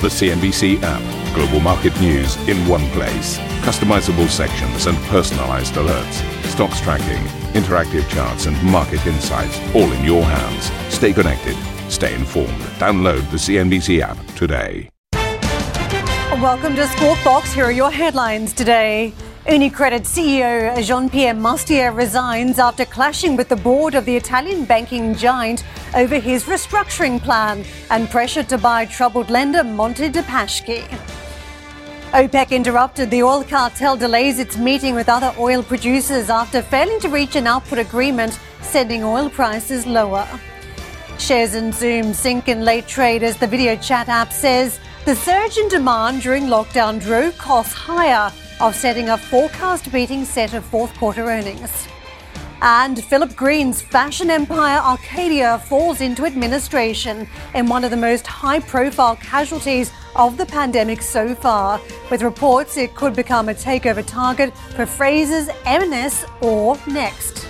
The CNBC app. Global market news in one place. Customizable sections and personalized alerts. Stocks tracking, interactive charts, and market insights all in your hands. Stay connected. Stay informed. Download the CNBC app today. Welcome to Squawk Box. Here are your headlines today. UniCredit CEO Jean-Pierre Mustier resigns after clashing with the board of the Italian banking giant over his restructuring plan and pressure to buy troubled lender Monte dei Paschi. OPEC interrupted the oil cartel delays its meeting with other oil producers after failing to reach an output agreement, sending oil prices lower. Shares in Zoom sink in late trade as the video chat app says the surge in demand during lockdown drove costs higher offsetting a forecast beating set of fourth quarter earnings. And Philip Green's fashion empire Arcadia falls into administration in one of the most high profile casualties of the pandemic so far, with reports it could become a takeover target for Frasers, M&S, or Next.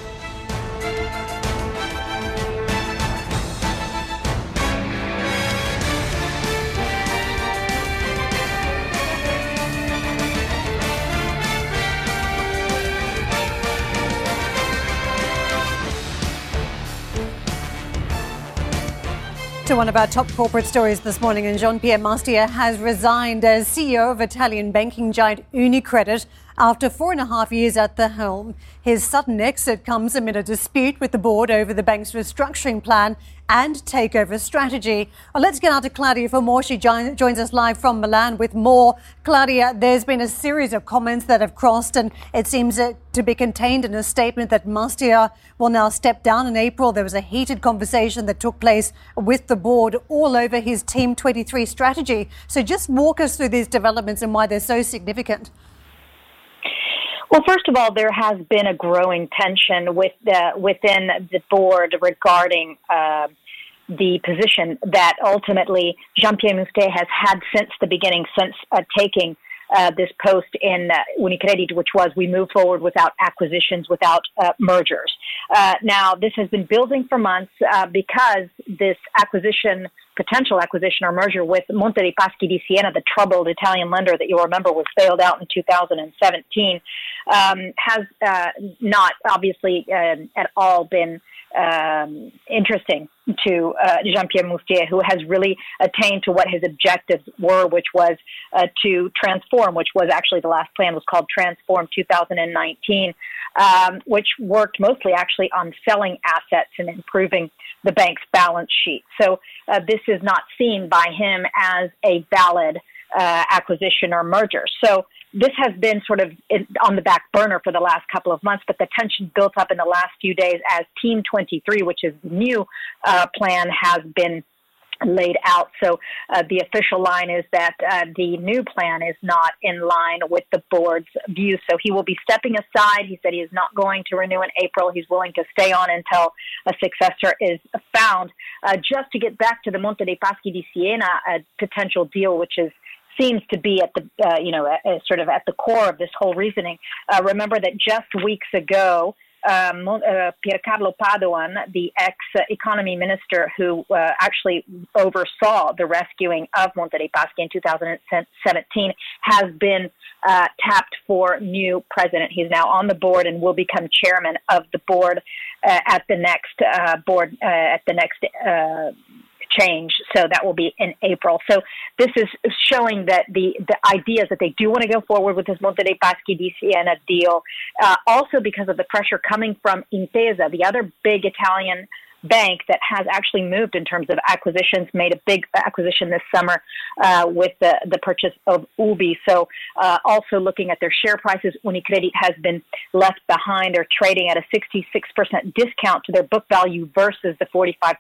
To one of our top corporate stories this morning, and Jean Pierre Mustier has resigned as CEO of Italian banking giant Unicredit after four and a half years at the helm. His sudden exit comes amid a dispute with the board over the bank's restructuring plan and takeover strategy. Well, let's get out to Claudia for more. She joins us live from Milan with more. Claudia, there's been a series of comments that have crossed, and it seems uh, to be contained in a statement that Mustier will now step down in April. There was a heated conversation that took place with the board all over his Team 23 strategy. So just walk us through these developments and why they're so significant. Well, first of all, there has been a growing tension with the, within the board regarding uh, the position that ultimately Jean-Pierre Mustier has had since the beginning, since uh, taking uh, this post in uh, Unicredit, which was we move forward without acquisitions, without uh, mergers. Uh, now, this has been building for months uh, because this acquisition, potential acquisition or merger with Monte dei Paschi di Siena, the troubled Italian lender that you'll remember was bailed out in 2017, um, has uh, not obviously um, at all been um, interesting to uh, Jean-Pierre Mustier, who has really attained to what his objectives were, which was uh, to transform, which was actually the last plan was called Transform 2019, um, which worked mostly actually on selling assets and improving the bank's balance sheet. So uh, this is not seen by him as a valid uh, acquisition or merger. So this has been sort of on the back burner for the last couple of months, but the tension built up in the last few days as Team 23, which is the new uh, plan, has been laid out. So uh, the official line is that uh, the new plan is not in line with the board's views. So he will be stepping aside. He said he is not going to renew in April. He's willing to stay on until a successor is found. Uh, just to get back to the Monte dei Paschi di Siena potential deal, which is seems to be at the uh, you know uh, sort of at the core of this whole reasoning. Uh, remember that just weeks ago, um, Piercarlo Padoan, the ex-economy minister who uh, actually oversaw the rescuing of Monte dei Paschi in 2017, has been tapped for new president. He's now on the board and will become chairman of the board at the next board at the next change. So that will be in April. So this is showing that the, the ideas that they do want to go forward with this Monte dei Paschi di Siena deal, uh, also because of the pressure coming from Intesa, the other big Italian bank that has actually moved in terms of acquisitions, made a big acquisition this summer uh, with the, the purchase of UBI. So, uh, also looking at their share prices, Unicredit has been left behind or trading at a 66% discount to their book value versus the 45%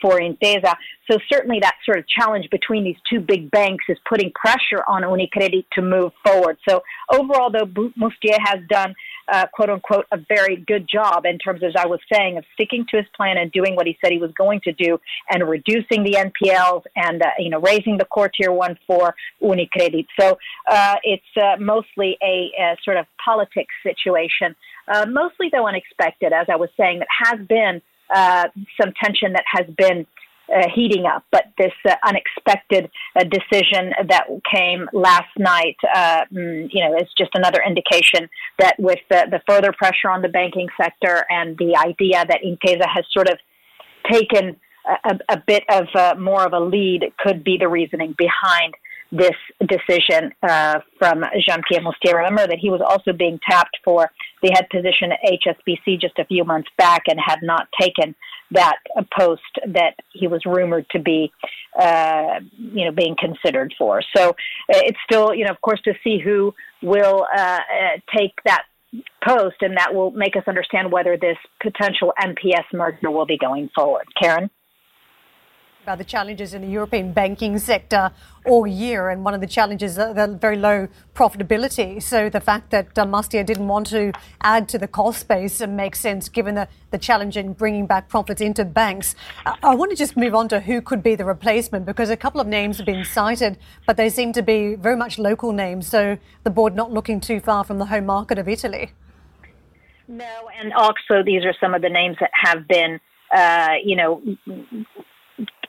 for Intesa. So, certainly that sort of challenge between these two big banks is putting pressure on Unicredit to move forward. So, overall, though, Mustier has done uh, quote unquote, a very good job in terms, as I was saying, of sticking to his plan and doing what he said he was going to do and reducing the NPLs and, uh, you know, raising the core tier one for Unicredit. So uh, it's uh, mostly a, a, sort of politics situation, uh, mostly though unexpected, as I was saying, that has been uh, some tension that has been uh, heating up. But this uh, unexpected uh, decision that came last night, uh, mm, you know, is just another indication that with the, the, further pressure on the banking sector and the idea that Intesa has sort of taken a, a bit of uh, more of a lead, could be the reasoning behind this decision uh, from Jean-Pierre Mustier. Remember that he was also being tapped for the head position at HSBC just a few months back and had not taken that post that he was rumored to be, uh, you know, being considered for. So uh, it's still, you know, of course, to see who will uh, uh take that post, and that will make us understand whether this potential MPS merger will be going forward. Karen about the challenges in the European banking sector all year, and one of the challenges is the very low profitability. So the fact that uh, Mustier didn't want to add to the cost base makes sense given the, the challenge in bringing back profits into banks. I, I want to just move on to who could be the replacement because a couple of names have been cited, but they seem to be very much local names. So the board not looking too far from the home market of Italy. No, and also these are some of the names that have been, uh, you know,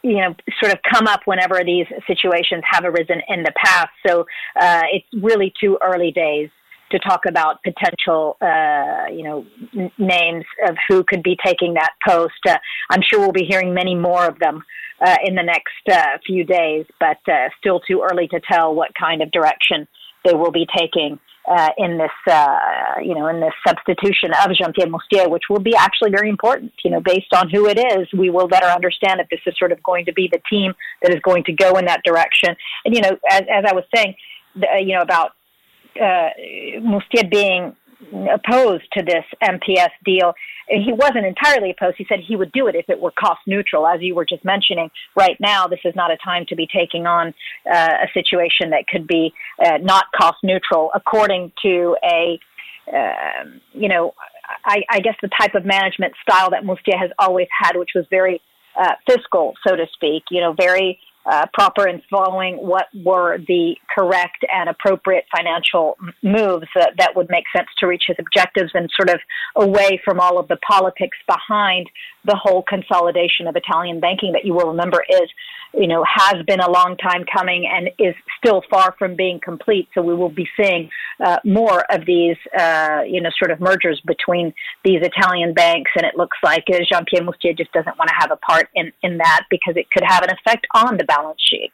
you know, sort of come up whenever these situations have arisen in the past. So uh, it's really too early days to talk about potential, uh, you know, n- names of who could be taking that post. Uh, I'm sure we'll be hearing many more of them uh, in the next uh, few days, but uh, still too early to tell what kind of direction they will be taking uh, in this, uh, you know, in this substitution of Jean-Pierre Mustier, which will be actually very important. You know, based on who it is, we will better understand if this is sort of going to be the team that is going to go in that direction. And you know, as, as I was saying, the, you know, about uh, Mustier being opposed to this MPS deal. He wasn't entirely opposed. He said he would do it if it were cost neutral. As you were just mentioning, right now, this is not a time to be taking on uh, a situation that could be uh, not cost neutral, according to a, uh, you know, I, I, guess the type of management style that Mustier has always had, which was very uh, fiscal, so to speak, you know, very uh, proper in following what were the correct and appropriate financial moves that, that would make sense to reach his objectives and sort of away from all of the politics behind the whole consolidation of Italian banking that you will remember is, you know, has been a long time coming and is still far from being complete. So we will be seeing uh, more of these, uh, you know, sort of mergers between these Italian banks. And it looks like uh, Jean-Pierre Mustier just doesn't want to have a part in, in that because it could have an effect on the balance sheet.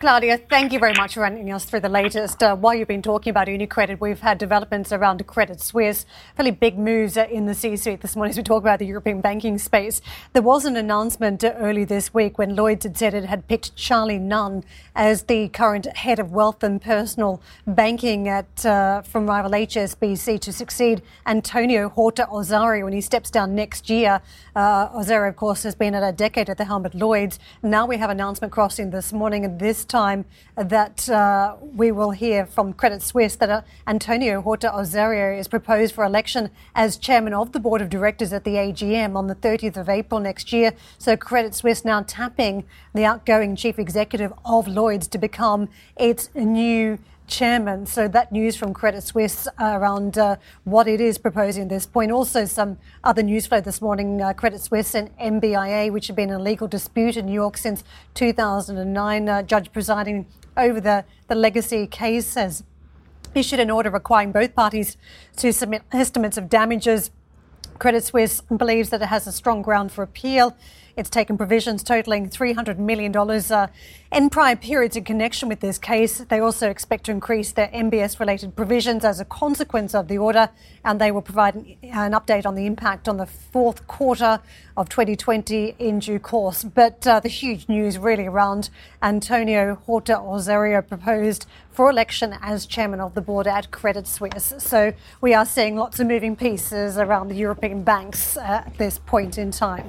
Claudia, thank you very much for running us through the latest. Uh, while you've been talking about UniCredit, we've had developments around Credit Suisse, fairly big moves uh, in the C-suite this morning as we talk about the European banking space. There was an announcement uh, early this week when Lloyds had said it had picked Charlie Nunn as the current head of wealth and personal banking at uh, from rival HSBC to succeed Antonio Horta Osorio when he steps down next year. Uh, Osorio, of course, has been at a decade at the helm at Lloyds. Now we have announcement crossing this morning, and this time that uh, we will hear from Credit Suisse that uh, Antonio Horta Osorio is proposed for election as chairman of the board of directors at the AGM on the 30th of April next year. So Credit Suisse now tapping the outgoing chief executive of Lloyds to become its new chairman. So that news from Credit Suisse around uh, what it is proposing at this point. Also, some other news flow this morning. Uh, Credit Suisse and MBIA, which have been in a legal dispute in New York since 2009. Uh, judge presiding over the, the legacy case has issued an order requiring both parties to submit estimates of damages. Credit Suisse believes that it has a strong ground for appeal. It's taken provisions totaling $300 million uh, in prior periods in connection with this case. They also expect to increase their MBS related provisions as a consequence of the order, and they will provide an, an update on the impact on the fourth quarter of 2020 in due course. But uh, the huge news really around Antonio Horta Osorio proposed for election as chairman of the board at Credit Suisse. So we are seeing lots of moving pieces around the European banks uh, at this point in time.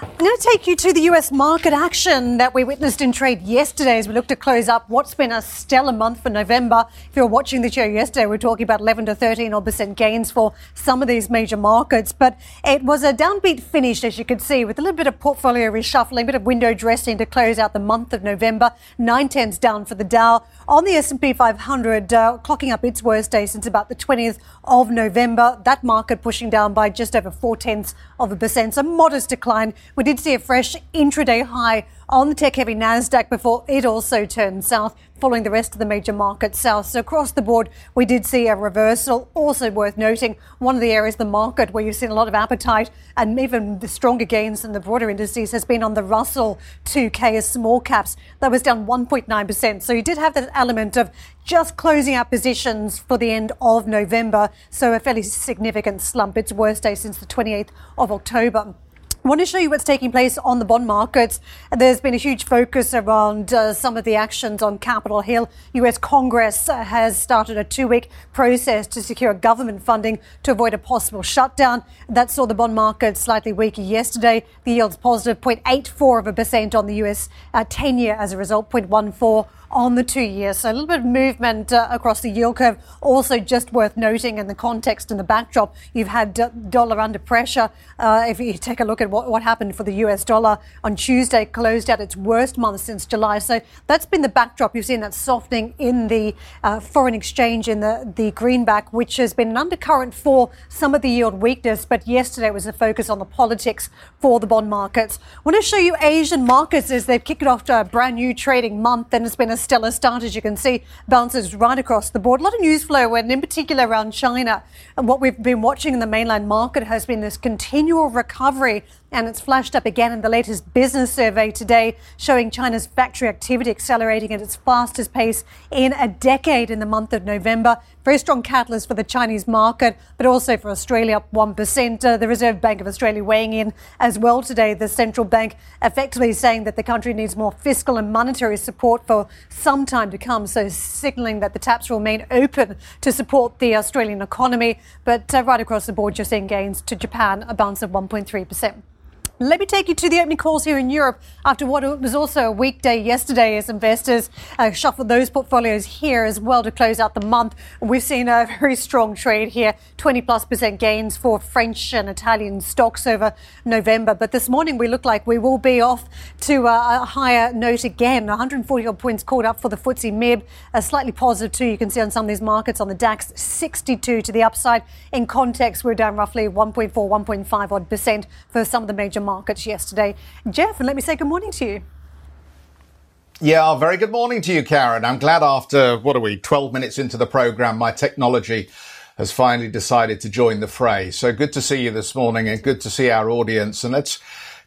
I'm going to take you to the US market action that we witnessed in trade yesterday as we look to close up what's been a stellar month for November. If you were watching the show yesterday, we are talking about 11 to 13 odd percent gains for some of these major markets, but it was a downbeat finish, as you can see, with a little bit of portfolio reshuffling, a bit of window dressing to close out the month of November. Nine tenths down for the Dow. On the S&P 500, uh, clocking up its worst day since about the 20th of November. That market pushing down by just over four tenths of a percent. So modest decline We did see a fresh intraday high on the tech heavy NASDAQ before it also turned south following the rest of the major markets south. So across the board, we did see a reversal. Also worth noting, one of the areas of the market where you've seen a lot of appetite and even the stronger gains than the broader indices has been on the Russell 2K as small caps. That was down 1.9%. So you did have that element of just closing out positions for the end of November. So a fairly significant slump. Its worst day since the 28th of October. I want to show you what's taking place on the bond markets. There's been a huge focus around uh, some of the actions on Capitol Hill. US Congress uh, has started a two week process to secure government funding to avoid a possible shutdown. That saw the bond market slightly weaker yesterday. The yield's positive 0.84 of a percent on the US uh, 10 year as a result, 0.14 on the two years. So a little bit of movement uh, across the yield curve. Also, just worth noting in the context and the backdrop, you've had uh, dollar under pressure. Uh, if you take a look at what, what happened for the US dollar on Tuesday, closed at its worst month since July. So that's been the backdrop. You've seen that softening in the uh, foreign exchange in the, the greenback, which has been an undercurrent for some of the yield weakness. But yesterday was a focus on the politics for the bond markets. I want to show you Asian markets as they've kicked off to a brand new trading month and it's been a stellar start, as you can see, bounces right across the board. A lot of news flow, and in particular around China. And what we've been watching in the mainland market has been this continual recovery and it's flashed up again in the latest business survey today, showing China's factory activity accelerating at its fastest pace in a decade in the month of November. Very strong catalyst for the Chinese market, but also for Australia up 1%. Uh, the Reserve Bank of Australia weighing in as well today. The central bank effectively saying that the country needs more fiscal and monetary support for some time to come. So signalling that the taps will remain open to support the Australian economy. But uh, right across the board, you're seeing gains to Japan, a bounce of 1.3%. Let me take you to the opening calls here in Europe after what was also a weekday yesterday as investors uh, shuffled those portfolios here as well to close out the month. We've seen a very strong trade here, 20 plus percent gains for French and Italian stocks over November. But this morning we look like we will be off to a, a higher note again. 140 odd points caught up for the FTSE MIB, a slightly positive too. You can see on some of these markets on the DAX, 62 to the upside. In context, we're down roughly 1.4, 1.5 odd percent for some of the major markets yesterday. Geoff, and let me say good morning to you. Yeah, very good morning to you, Karen. I'm glad after, what are we, 12 minutes into the program, my technology has finally decided to join the fray. So good to see you this morning and good to see our audience. And let's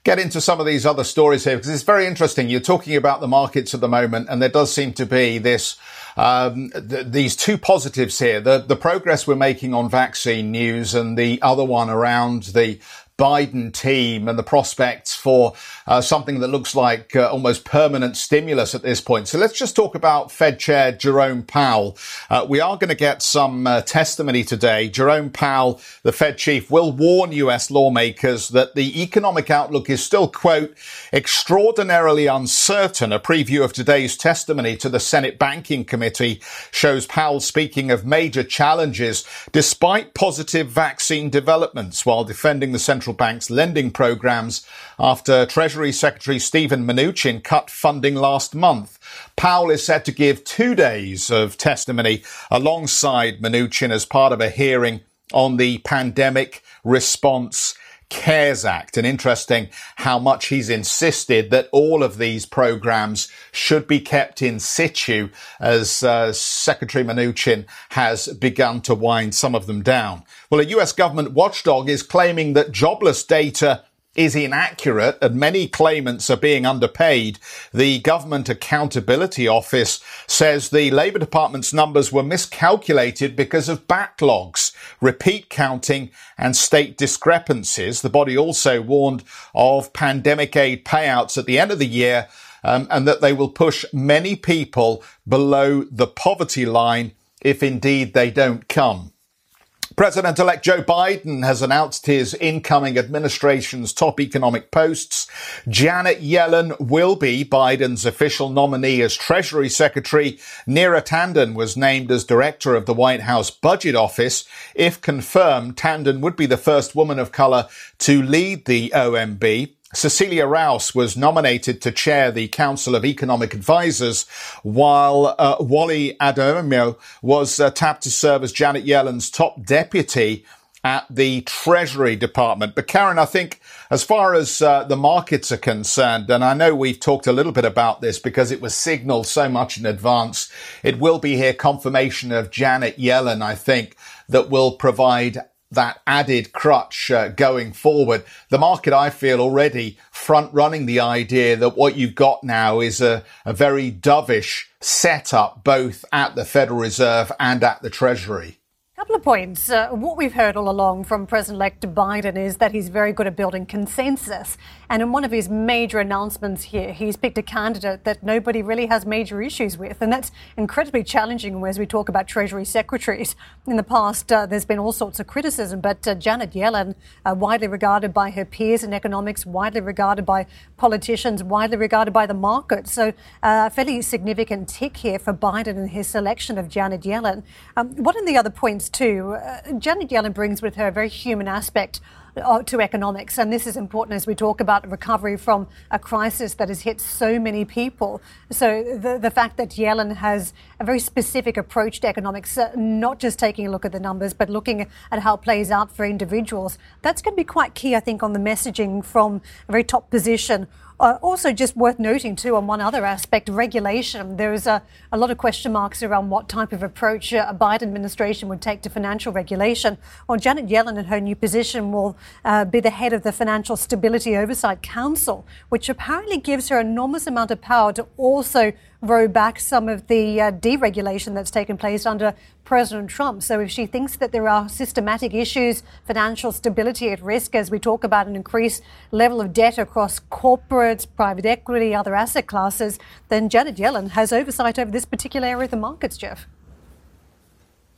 get into some of these other stories here because it's very interesting. You're talking about the markets at the moment and there does seem to be this um, th- these two positives here: the the progress we're making on vaccine news, and the other one around the Biden team and the prospects for uh, something that looks like uh, almost permanent stimulus at this point. So let's just talk about Fed Chair Jerome Powell. Uh, we are going to get some uh, testimony today. Jerome Powell, the Fed chief, will warn U.S. lawmakers that the economic outlook is still, quote, extraordinarily uncertain. A preview of today's testimony to the Senate Banking Committee shows Powell speaking of major challenges despite positive vaccine developments while defending the central central bank's lending programs after Treasury Secretary Steven Mnuchin cut funding last month. Powell is set to give two days of testimony alongside Mnuchin as part of a hearing on the pandemic response CARES Act. And interesting how much he's insisted that all of these programs should be kept in situ as uh, Secretary Mnuchin has begun to wind some of them down. Well, a US government watchdog is claiming that jobless data is inaccurate and many claimants are being underpaid. The Government Accountability Office says the Labour Department's numbers were miscalculated because of backlogs, repeat counting and state discrepancies. The body also warned of pandemic aid payouts at the end of the year um, and that they will push many people below the poverty line if indeed they don't come. President elect Joe Biden has announced his incoming administration's top economic posts. Janet Yellen will be Biden's official nominee as Treasury Secretary. Neera Tanden was named as director of the White House Budget Office. If confirmed, Tanden would be the first woman of color to lead the OMB. Cecilia Rouse was nominated to chair the Council of Economic Advisers, while uh, Wally Adeyemo was uh, tapped to serve as Janet Yellen's top deputy at the Treasury Department. But Karen, I think as far as uh, the markets are concerned, and I know we've talked a little bit about this because it was signaled so much in advance, it will be here confirmation of Janet Yellen, I think, that will provide that added crutch uh, going forward. The market, I feel, already front running the idea that what you've got now is a, a very dovish setup, both at the Federal Reserve and at the Treasury couple of points. Uh, what we've heard all along from President-elect Biden is that he's very good at building consensus. And in one of his major announcements here, he's picked a candidate that nobody really has major issues with. And that's incredibly challenging as we talk about Treasury secretaries. In the past, uh, there's been all sorts of criticism, but uh, Janet Yellen, uh, widely regarded by her peers in economics, widely regarded by politicians, widely regarded by the market. So uh, a fairly significant tick here for Biden in his selection of Janet Yellen. Um, one of the other points too, uh, Janet Yellen brings with her a very human aspect uh, to economics. And this is important as we talk about recovery from a crisis that has hit so many people. So the, the fact that Yellen has a very specific approach to economics, uh, not just taking a look at the numbers, but looking at how it plays out for individuals, that's going to be quite key, I think, on the messaging from a very top position uh, also, just worth noting too, on one other aspect, regulation. There's a, a lot of question marks around what type of approach a Biden administration would take to financial regulation. Well, Janet Yellen, in her new position, will uh, be the head of the Financial Stability Oversight Council, which apparently gives her enormous amount of power to also row back some of the uh, deregulation that's taken place under President Trump. So if she thinks that there are systematic issues, financial stability at risk, as we talk about an increased level of debt across corporates, private equity, other asset classes, then Janet Yellen has oversight over this particular area of the markets, Geoff.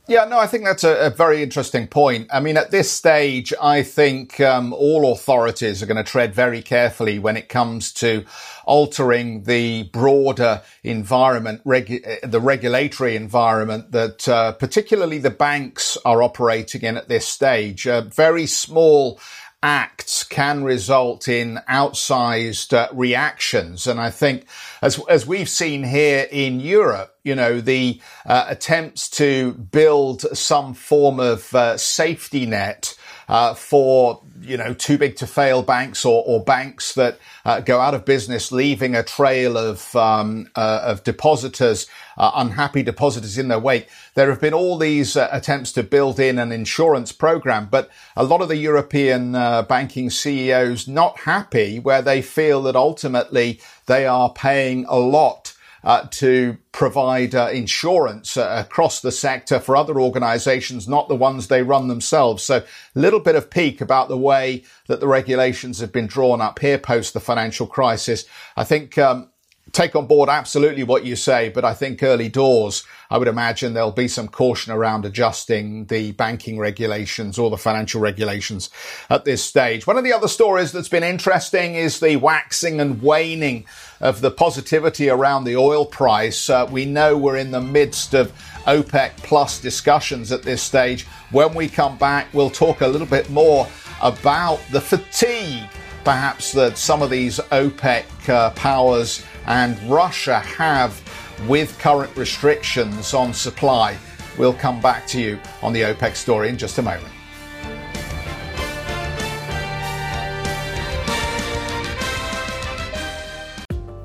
Yeah, no, I think that's a, a, very interesting point. I mean, at this stage, I think um, all authorities are going to tread very carefully when it comes to altering the broader environment, regu- the regulatory environment that uh, particularly the banks are operating in at this stage. Uh, very small acts can result in outsized uh, reactions. And I think as, as we've seen here in Europe, you know, the uh, attempts to build some form of uh, safety net uh, for you know too big to fail banks or, or banks that uh, go out of business, leaving a trail of um, uh, of depositors, uh, unhappy depositors in their wake. There have been all these uh, attempts to build in an insurance program, but a lot of the European uh, banking CEOs not happy, where they feel that ultimately they are paying a lot uh, to provide uh, insurance uh, across the sector for other organizations, not the ones they run themselves. So a little bit of pique about the way that the regulations have been drawn up here post the financial crisis. I think um, take on board absolutely what you say, but I think early doors, I would imagine there'll be some caution around adjusting the banking regulations or the financial regulations at this stage. One of the other stories that's been interesting is the waxing and waning of the positivity around the oil price. Uh, we know we're in the midst of OPEC plus discussions at this stage. When we come back, we'll talk a little bit more about the fatigue perhaps that some of these OPEC uh, powers and Russia have with current restrictions on supply. We'll come back to you on the OPEC story in just a moment.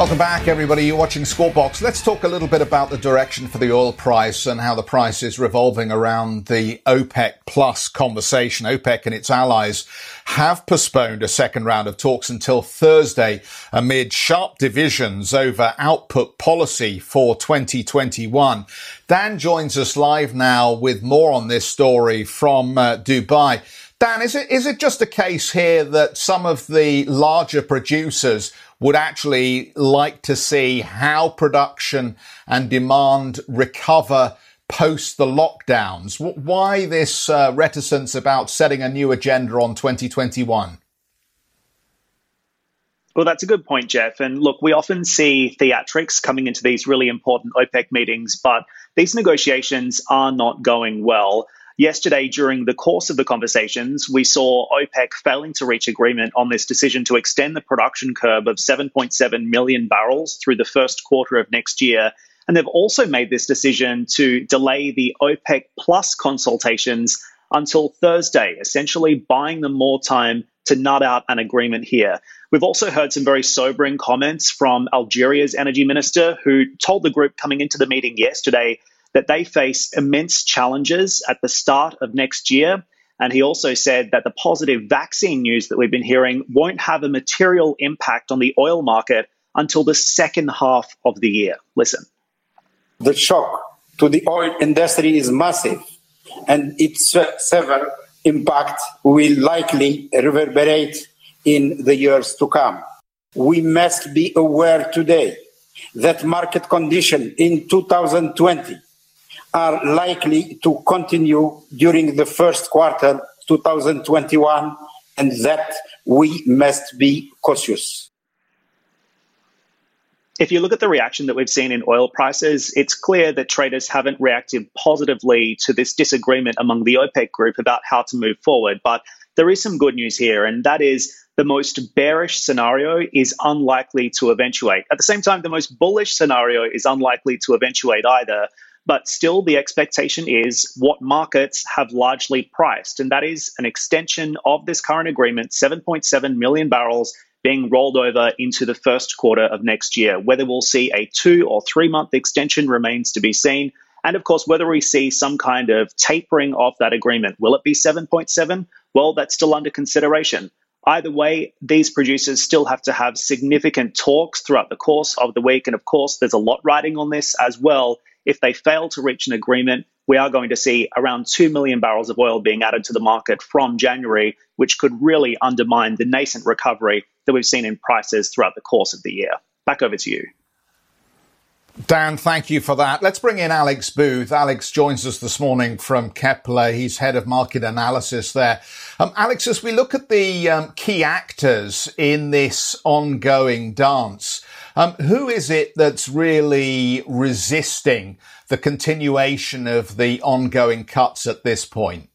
Welcome back, everybody. You're watching Squawk Box. Let's talk a little bit about the direction for the oil price and how the price is revolving around the OPEC plus conversation. OPEC and its allies have postponed a second round of talks until Thursday amid sharp divisions over output policy for 2021. Dan joins us live now with more on this story from uh, Dubai. Dan, is it is it just a case here that some of the larger producers would actually like to see how production and demand recover post the lockdowns. Why this uh, reticence about setting a new agenda on 2021? Well, that's a good point, Geoff. And look, we often see theatrics coming into these really important OPEC meetings, but these negotiations are not going well. Yesterday, during the course of the conversations, we saw OPEC failing to reach agreement on this decision to extend the production curve of 7.7 million barrels through the first quarter of next year. And they've also made this decision to delay the OPEC plus consultations until Thursday, essentially buying them more time to nut out an agreement here. We've also heard some very sobering comments from Algeria's energy minister, who told the group coming into the meeting yesterday that they face immense challenges at the start of next year. And he also said that the positive vaccine news that we've been hearing won't have a material impact on the oil market until the second half of the year. Listen. The shock to the oil industry is massive, and its severe impact will likely reverberate in the years to come. We must be aware today that market conditions in 2020 are likely to continue during the first quarter 2021 and that we must be cautious. If you look at the reaction that we've seen in oil prices, it's clear that traders haven't reacted positively to this disagreement among the OPEC group about how to move forward. But there is some good news here, and that is the most bearish scenario is unlikely to eventuate. At the same time, the most bullish scenario is unlikely to eventuate either. But still, the expectation is what markets have largely priced, and that is an extension of this current agreement, 7.7 million barrels being rolled over into the first quarter of next year. Whether we'll see a two or three month extension remains to be seen. And of course, whether we see some kind of tapering of that agreement, will it be 7.7? Well, that's still under consideration. Either way, these producers still have to have significant talks throughout the course of the week. And of course, there's a lot riding on this as well. If they fail to reach an agreement, we are going to see around 2 million barrels of oil being added to the market from January, which could really undermine the nascent recovery that we've seen in prices throughout the course of the year. Back over to you. Dan, thank you for that. Let's bring in Alex Booth. Alex joins us this morning from Kpler. He's head of market analysis there. Um, Alex, as we look at the um, key actors in this ongoing dance, um, who is it that's really resisting the continuation of the ongoing cuts at this point?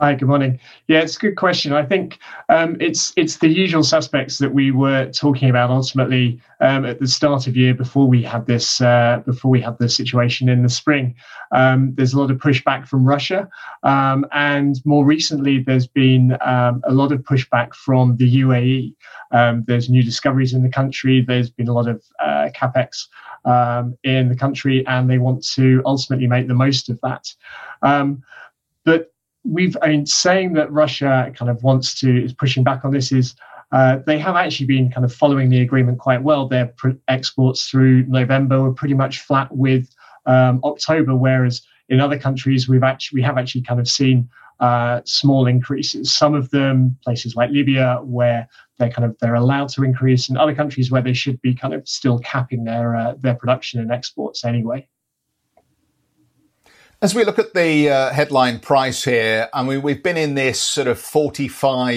Hi, good morning. Yeah, it's a good question. I think um, it's it's the usual suspects that we were talking about ultimately um, at the start of year before we had this uh, before we had the situation in the spring. Um, there's a lot of pushback from Russia, um, and more recently there's been um, a lot of pushback from the UAE. Um, there's new discoveries in the country. There's been a lot of uh, capex in the country, and they want to ultimately make the most of that. but we've I mean saying that Russia kind of wants to is pushing back on this is uh, they have actually been kind of following the agreement quite well. Their pr- exports through November were pretty much flat with um, October, whereas in other countries we've actually we have actually kind of seen uh, small increases. Some of them places like Libya where they're kind of they're allowed to increase, and other countries where they should be kind of still capping their uh, their production and exports anyway. As we look at the uh, headline price here, I mean, we've been in this sort of $45,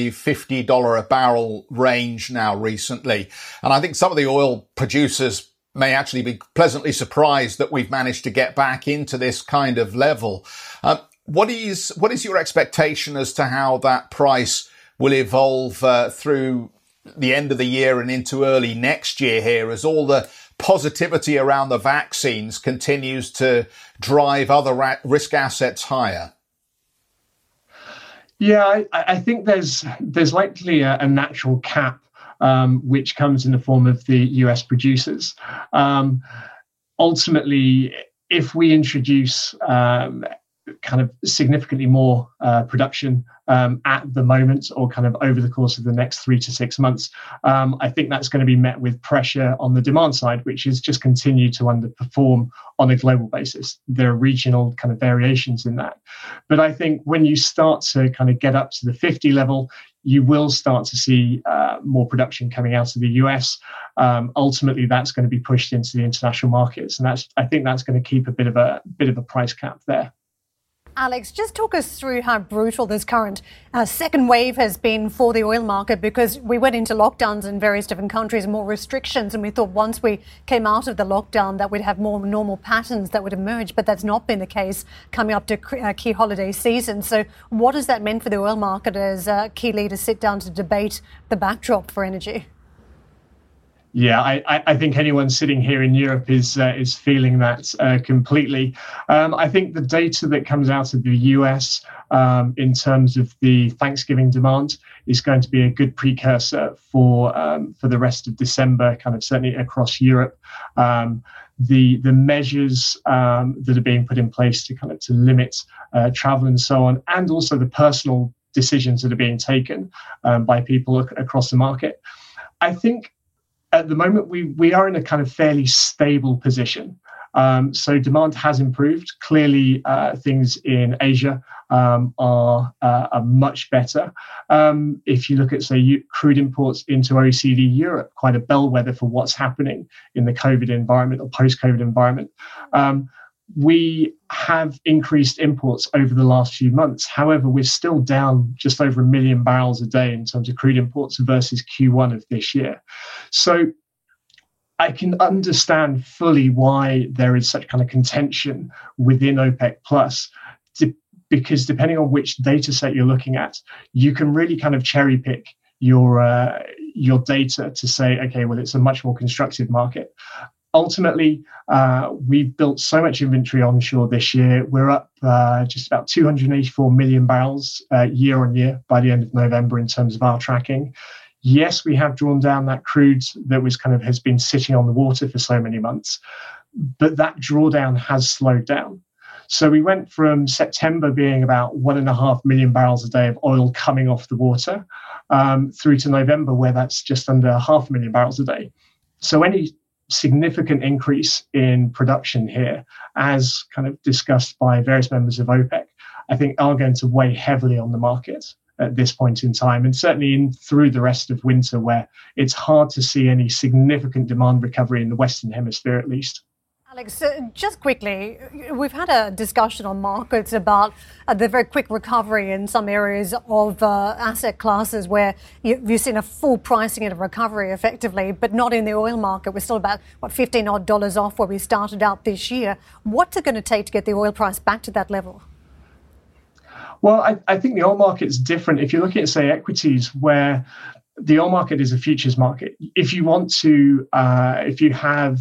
$50 a barrel range now recently. And I think some of the oil producers may actually be pleasantly surprised that we've managed to get back into this kind of level. Um, what is, what is your expectation as to how that price will evolve uh, through the end of the year and into early next year here as all the positivity around the vaccines continues to drive other risk assets higher? Yeah, I, I, think there's there's likely a, a natural cap um, which comes in the form of the US producers. Um, ultimately, if we introduce um, kind of significantly more uh, production um, at the moment or kind of over the course of the next three to six months, um, I think that's going to be met with pressure on the demand side, which is just continue to underperform on a global basis. There are regional kind of variations in that. But I think when you start to kind of get up to the 50 level, you will start to see uh, more production coming out of the US. Um, ultimately, that's going to be pushed into the international markets, and that's I think that's going to keep a bit of a bit of a price cap there. Alex, just talk us through how brutal this current uh, second wave has been for the oil market because we went into lockdowns in various different countries, and more restrictions, and we thought once we came out of the lockdown that we'd have more normal patterns that would emerge, but that's not been the case coming up to uh, key holiday season. So, what has that meant for the oil market as uh, key leaders sit down to debate the backdrop for energy? Yeah, I, I, think anyone sitting here in Europe is uh, is feeling that uh, completely. Um, I think the data that comes out of the US um, in terms of the Thanksgiving demand is going to be a good precursor for um, for the rest of December, kind of certainly across Europe. Um, the the measures um, that are being put in place to kind of to limit uh, travel and so on, and also the personal decisions that are being taken um, by people ac- across the market. I think at the moment we we are in a kind of fairly stable position. Um, so demand has improved. Clearly, uh, things in Asia um, are, uh, are much better. Um, if you look at, say, crude imports into OECD Europe, quite a bellwether for what's happening in the COVID environment or post-COVID environment. Um, we have increased imports over the last few months. However, we're still down just over a million barrels a day in terms of crude imports versus Q1 of this year. So I can understand fully why there is such kind of contention within OPEC Plus, because depending on which data set you're looking at, you can really kind of cherry pick your uh, your data to say, okay, well, it's a much more constructive market ultimately, uh, we've built so much inventory onshore this year. We're up uh, just about 284 million barrels uh, year on year by the end of November in terms of our tracking. Yes, we have drawn down that crude that was kind of has been sitting on the water for so many months, but that drawdown has slowed down. So we went from September being about one and a half million barrels a day of oil coming off the water um, through to November, where that's just under half a million barrels a day. So any significant increase in production here, as kind of discussed by various members of OPEC, I think are going to weigh heavily on the market at this point in time, and certainly in through the rest of winter, where it's hard to see any significant demand recovery in the Western Hemisphere, at least. Alex, uh, just quickly, we've had a discussion on markets about uh, the very quick recovery in some areas of uh, asset classes where you, have seen a full pricing and a recovery effectively, but not in the oil market. We're still about, what, 15 odd dollars off where we started out this year. What's it going to take to get the oil price back to that level? Well, I, I think the oil market is different. If you're looking at, say, equities, where the oil market is a futures market, if you want to, uh, if you have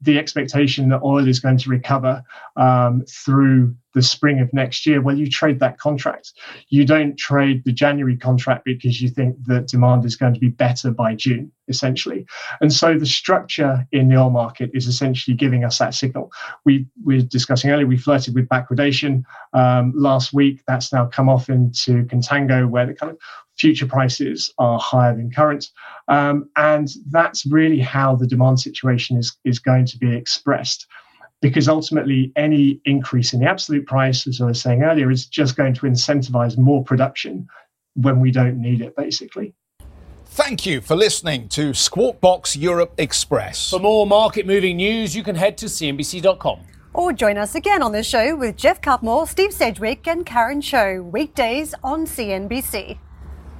the expectation that oil is going to recover um, through the spring of next year, well, you trade that contract. You don't trade the January contract because you think that demand is going to be better by June, essentially. And so the structure in the oil market is essentially giving us that signal. We were discussing earlier, we flirted with backwardation um, last week. That's now come off into contango, where the kind of future prices are higher than current. Um, and that's really how the demand situation is, is going to be expressed because ultimately any increase in the absolute price, as I was saying earlier, is just going to incentivize more production when we don't need it, basically. Thank you for listening to Squawk Box Europe Express. For more market moving news, you can head to CNBC.com. Or join us again on the show with Geoff Cutmore, Steve Sedgwick, and Karen Tso, weekdays on CNBC.